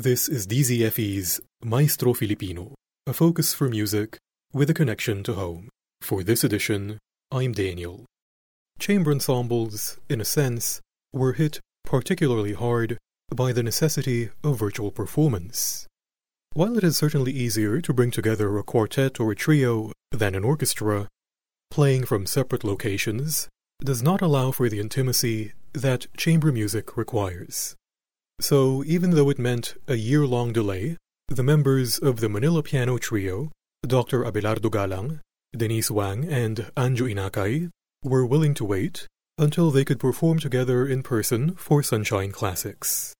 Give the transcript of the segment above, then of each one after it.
This is DZFE's Maestro Filipino, a focus for music with a connection to home. For this edition, I'm Daniel. Chamber ensembles, in a sense, were hit particularly hard by the necessity of virtual performance. While it is certainly easier to bring together a quartet or a trio than an orchestra, playing from separate locations does not allow for the intimacy that chamber music requires. So, even though it meant a year long delay, the members of the Manila Piano Trio, Dr. Abelardo Galang, Denise Wang, and Anjo Inacay, were willing to wait until they could perform together in person for Sunshine Classics.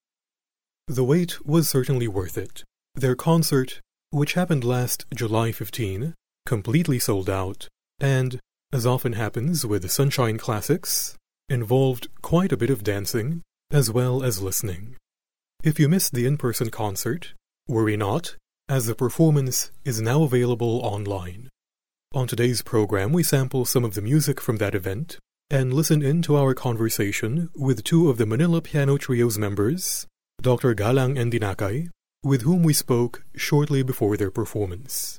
The wait was certainly worth it. Their concert, which happened last July 15, completely sold out, and, as often happens with Sunshine Classics, involved quite a bit of dancing as well as listening. If you missed the in person concert, worry not, as the performance is now available online. On today's program, we sample some of the music from that event and listen in to our conversation with two of the Manila Piano Trio's members, Dr. Galang and Inacay, with whom we spoke shortly before their performance.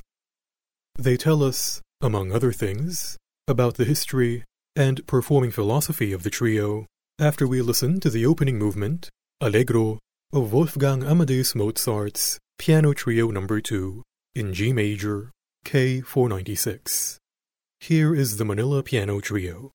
They tell us, among other things, about the history and performing philosophy of the trio after we listen to the opening movement, Allegro, of Wolfgang Amadeus Mozart's Piano Trio No. 2 in G major, K496. Here is the Manila Piano Trio.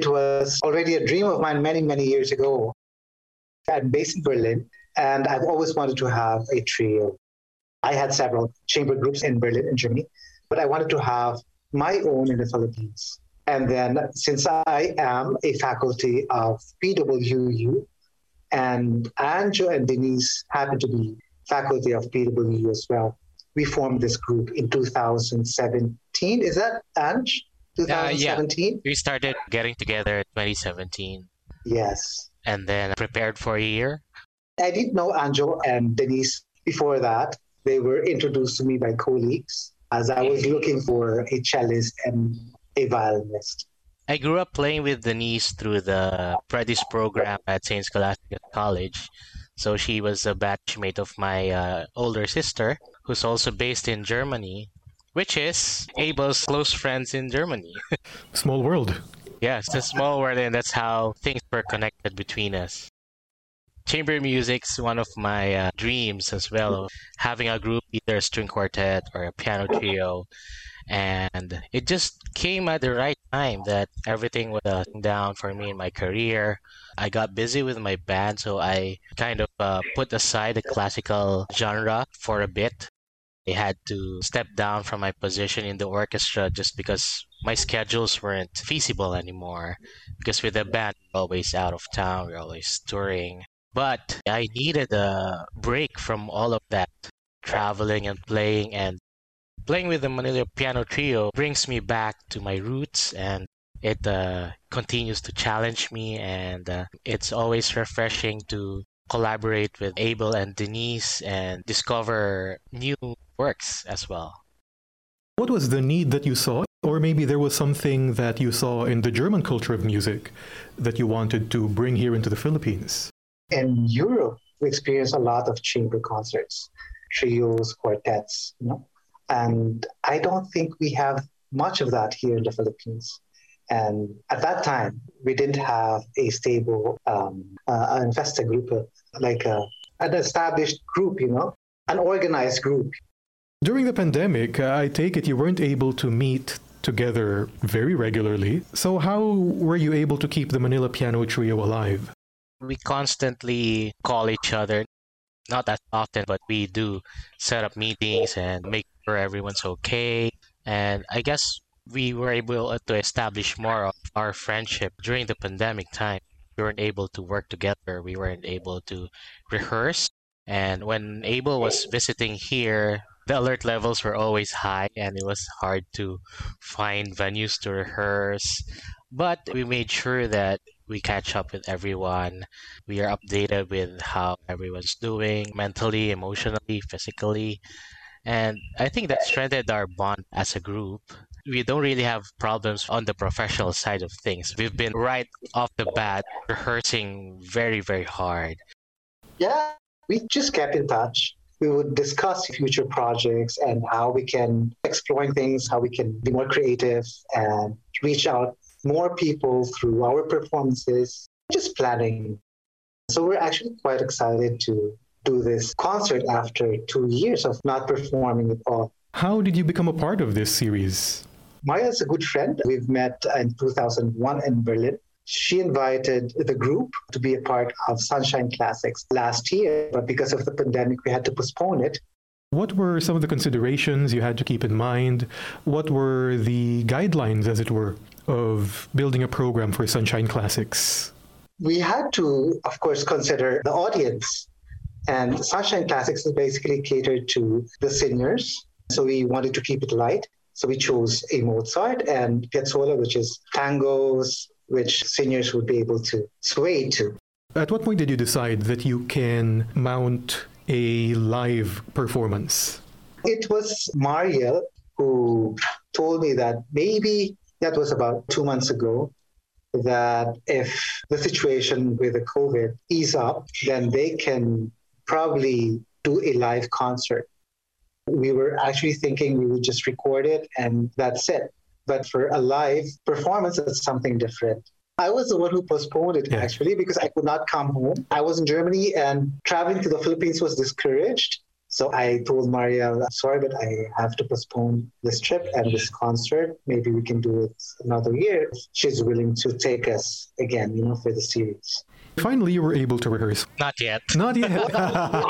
It was already a dream of mine many, many years ago. I'm based in Berlin, and I've always wanted to have a trio. I had several chamber groups in Berlin in Germany, but I wanted to have my own in the Philippines. And then, since I am a faculty of PWU, and Anjo and Denise happen to be faculty of PWU as well, we formed this group in 2017. Is that Anj? 2017? Uh, yeah. We started getting together in 2017. Yes. And then prepared for a year. I didn't know Anjo and Denise before that. They were introduced to me by colleagues as I was looking for a cellist and a violinist. I grew up playing with Denise through the Predis program at St. Scholastica College. So she was a batchmate of my uh, older sister, who's also based in Germany, which is Abel's close friends in Germany. small world. Yeah, it's a small world, and that's how things were connected between us. Chamber music's one of my uh, dreams as well, of having a group, either a string quartet or a piano trio. And it just came at the right time that everything was uh, down for me in my career. I got busy with my band, so I kind of uh, put aside the classical genre for a bit I had to step down from my position in the orchestra just because my schedules weren't feasible anymore. Because with the band, we're always out of town, we're always touring. But I needed a break from all of that traveling and playing and playing with the Manila Piano Trio brings me back to my roots and it uh, continues to challenge me and uh, it's always refreshing to collaborate with Abel and Denise and discover new works as well. What was the need that you saw? Or maybe there was something that you saw in the German culture of music that you wanted to bring here into the Philippines? In Europe, we experience a lot of chamber concerts, trios, quartets, you know. And I don't think we have much of that here in the Philippines. And at that time, we didn't have a stable um, uh, investor group, uh, like a, uh, an established group, you know, an organized group. During the pandemic, uh, I take it you weren't able to meet together very regularly. So, how were you able to keep the Manila Piano Trio alive? We constantly call each other, not that often, but we do set up meetings and make sure everyone's okay. And I guess we were able to establish more of our friendship during the pandemic time. We weren't able to work together, we weren't able to rehearse. And when Abel was visiting here, the alert levels were always high and it was hard to find venues to rehearse. But we made sure that we catch up with everyone. We are updated with how everyone's doing mentally, emotionally, physically. And I think that strengthened our bond as a group we don't really have problems on the professional side of things. We've been right off the bat rehearsing very, very hard. Yeah, we just kept in touch. We would discuss future projects and how we can exploring things, how we can be more creative and reach out more people through our performances, just planning. So we're actually quite excited to do this concert after two years of not performing at all. How did you become a part of this series? Maya is a good friend. We've met in 2001 in Berlin. She invited the group to be a part of Sunshine Classics last year, but because of the pandemic, we had to postpone it. What were some of the considerations you had to keep in mind? What were the guidelines, as it were, of building a program for Sunshine Classics? We had to, of course, consider the audience. And Sunshine Classics is basically catered to the seniors. So we wanted to keep it light. So we chose a Mozart and Piazzolla, which is tangos, which seniors would be able to sway to. At what point did you decide that you can mount a live performance? It was Mariel who told me that maybe that was about two months ago that if the situation with the COVID ease up, then they can probably do a live concert we were actually thinking we would just record it and that's it. But for a live performance, it's something different. I was the one who postponed it yeah. actually because I could not come home. I was in Germany and traveling to the Philippines was discouraged. So I told Mariel, sorry, but I have to postpone this trip and this concert. Maybe we can do it another year. She's willing to take us again, you know, for the series. Finally, you were able to rehearse. Not yet. Not yet.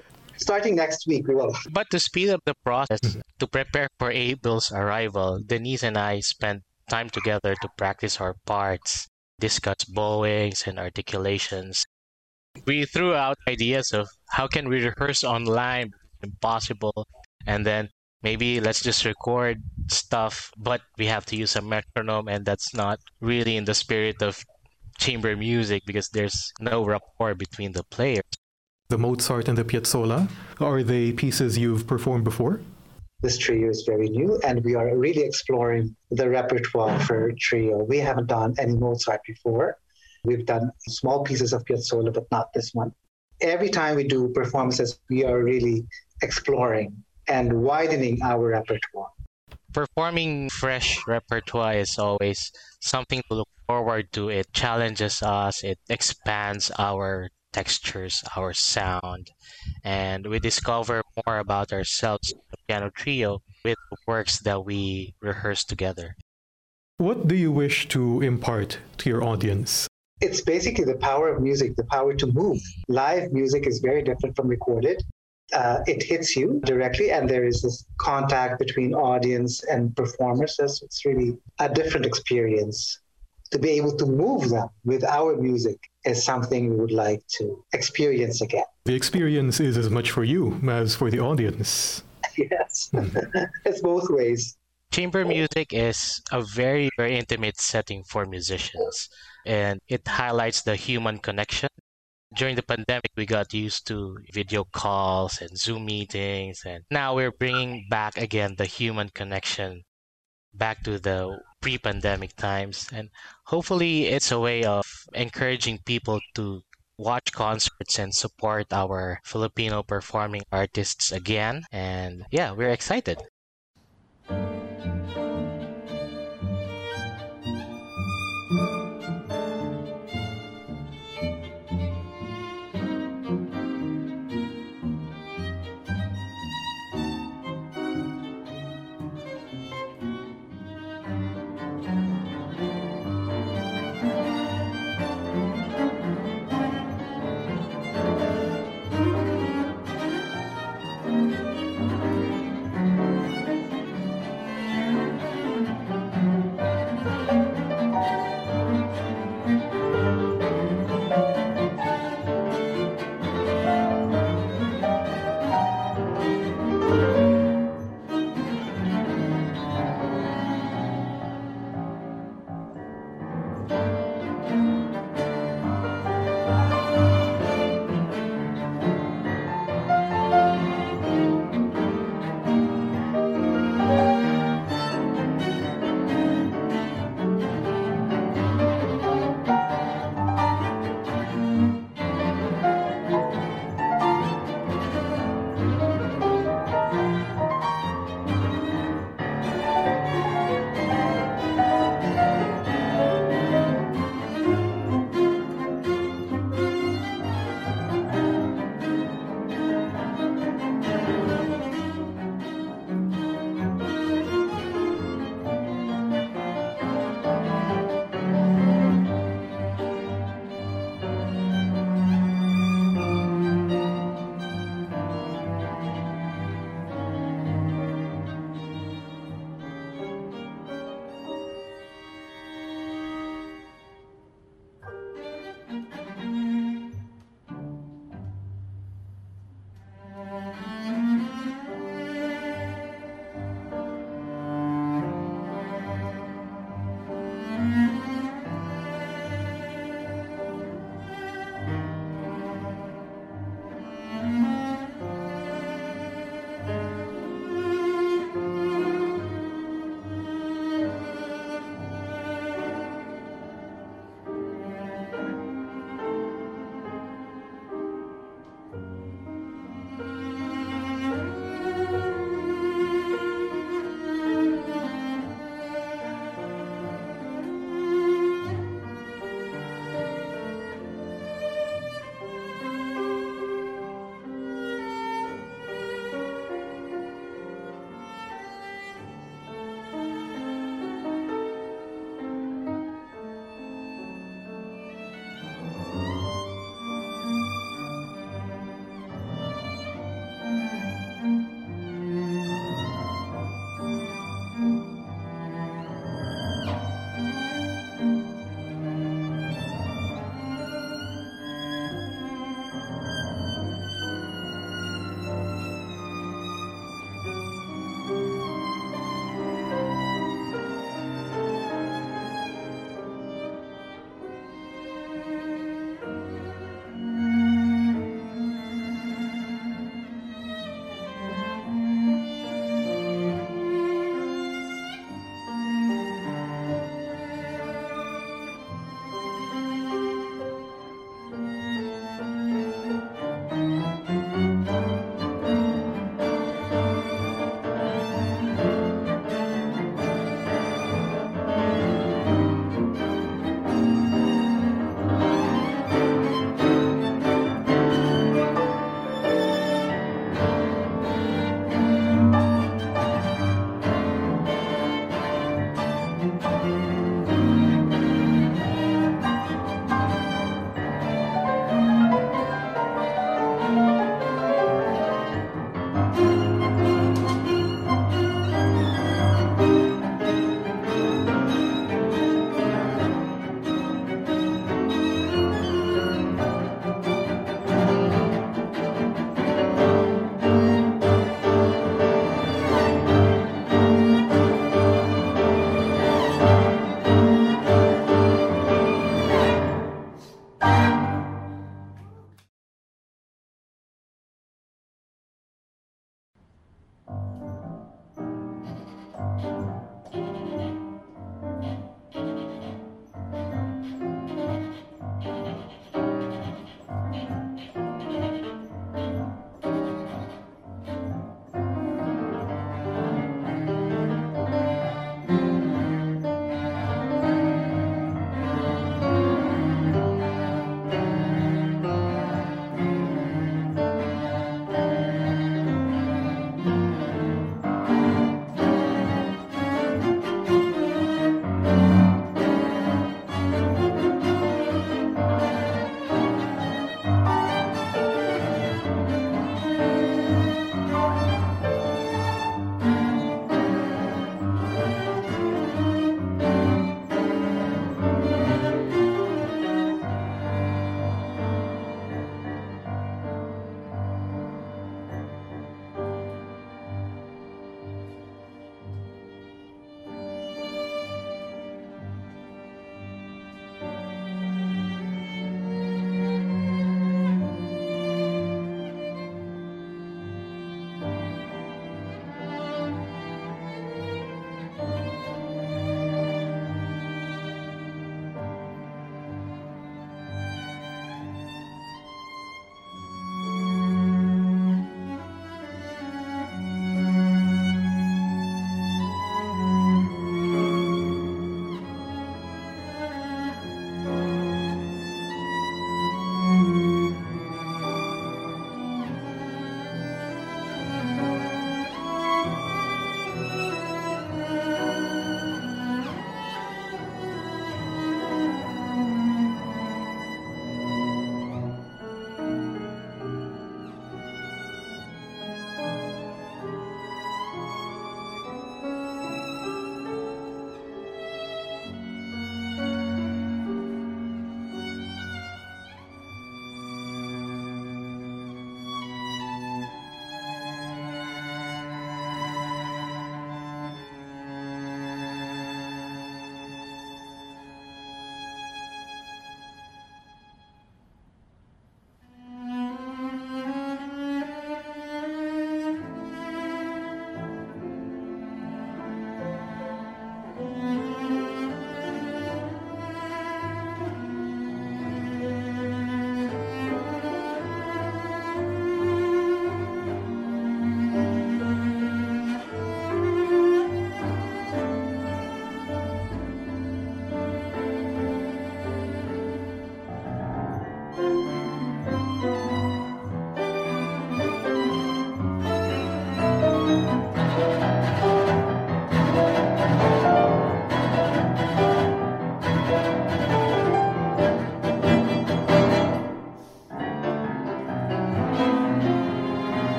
Starting next week, we will. But to speed up the process, to prepare for Abel's arrival, Denise and I spent time together to practice our parts, discuss bowings and articulations. We threw out ideas of how can we rehearse online, impossible, and then maybe let's just record stuff, but we have to use a metronome, and that's not really in the spirit of chamber music because there's no rapport between the players. The Mozart and the Piazzolla, are they pieces you've performed before? This trio is very new, and we are really exploring the repertoire for trio. We haven't done any Mozart before. We've done small pieces of Piazzolla, but not this one. Every time we do performances, we are really exploring and widening our repertoire. Performing fresh repertoire is always something to look forward to. It challenges us, it expands our textures, our sound, and we discover more about ourselves the piano trio with the works that we rehearse together. What do you wish to impart to your audience? It's basically the power of music, the power to move. Live music is very different from recorded. Uh, it hits you directly, and there is this contact between audience and performers. So it's really a different experience to be able to move them with our music is something we would like to experience again. The experience is as much for you as for the audience. yes, mm-hmm. it's both ways. Chamber music is a very, very intimate setting for musicians, and it highlights the human connection. During the pandemic, we got used to video calls and Zoom meetings, and now we're bringing back again the human connection back to the pre pandemic times. And hopefully, it's a way of encouraging people to watch concerts and support our Filipino performing artists again. And yeah, we're excited.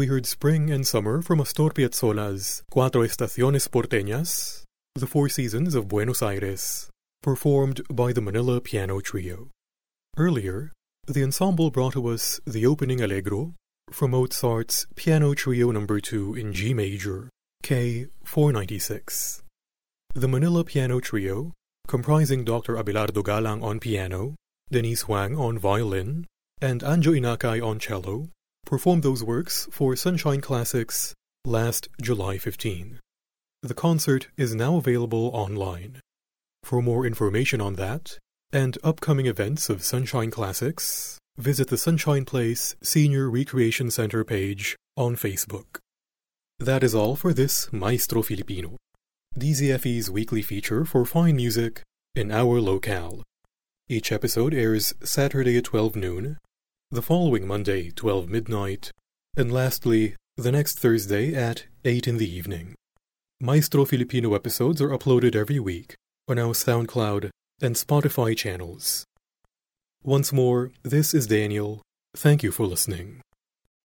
We heard Spring and Summer from Astor Piazzolla's Cuatro Estaciones Porteñas, The Four Seasons of Buenos Aires, performed by the Manila Piano Trio. Earlier, the ensemble brought to us the opening Allegro from Mozart's Piano Trio No. 2 in G major, K 496. The Manila Piano Trio, comprising Dr. Abelardo Galang on piano, Denise Huang on violin, and Anjo Inacay on cello, performed those works for Sunshine Classics last July 15. The concert is now available online. For more information on that and upcoming events of Sunshine Classics, visit the Sunshine Place Senior Recreation Center page on Facebook. That is all for this Maestro Filipino, DZFE's weekly feature for fine music in our locale. Each episode airs Saturday at 12 noon, the following Monday, 12 midnight, and lastly, the next Thursday at 8 in the evening. Maestro Filipino episodes are uploaded every week on our SoundCloud and Spotify channels. Once more, this is Daniel. Thank you for listening.